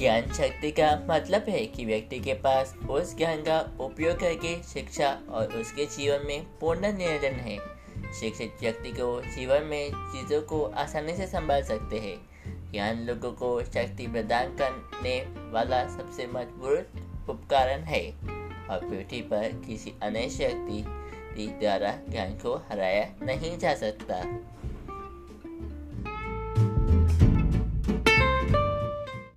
ज्ञान शक्ति का मतलब है कि व्यक्ति के पास उस ज्ञान का उपयोग करके शिक्षा और उसके जीवन में पूर्ण नियंत्रण है। शिक्षित व्यक्ति को जीवन में चीज़ों को आसानी से संभाल सकते हैं। ज्ञान लोगों को शक्ति प्रदान करने वाला सबसे मज़बूत उपकरण है। और पृथ्वी पर किसी अन्य शक्ति द्वारा ज्ञान को हराया नहीं जा सकता।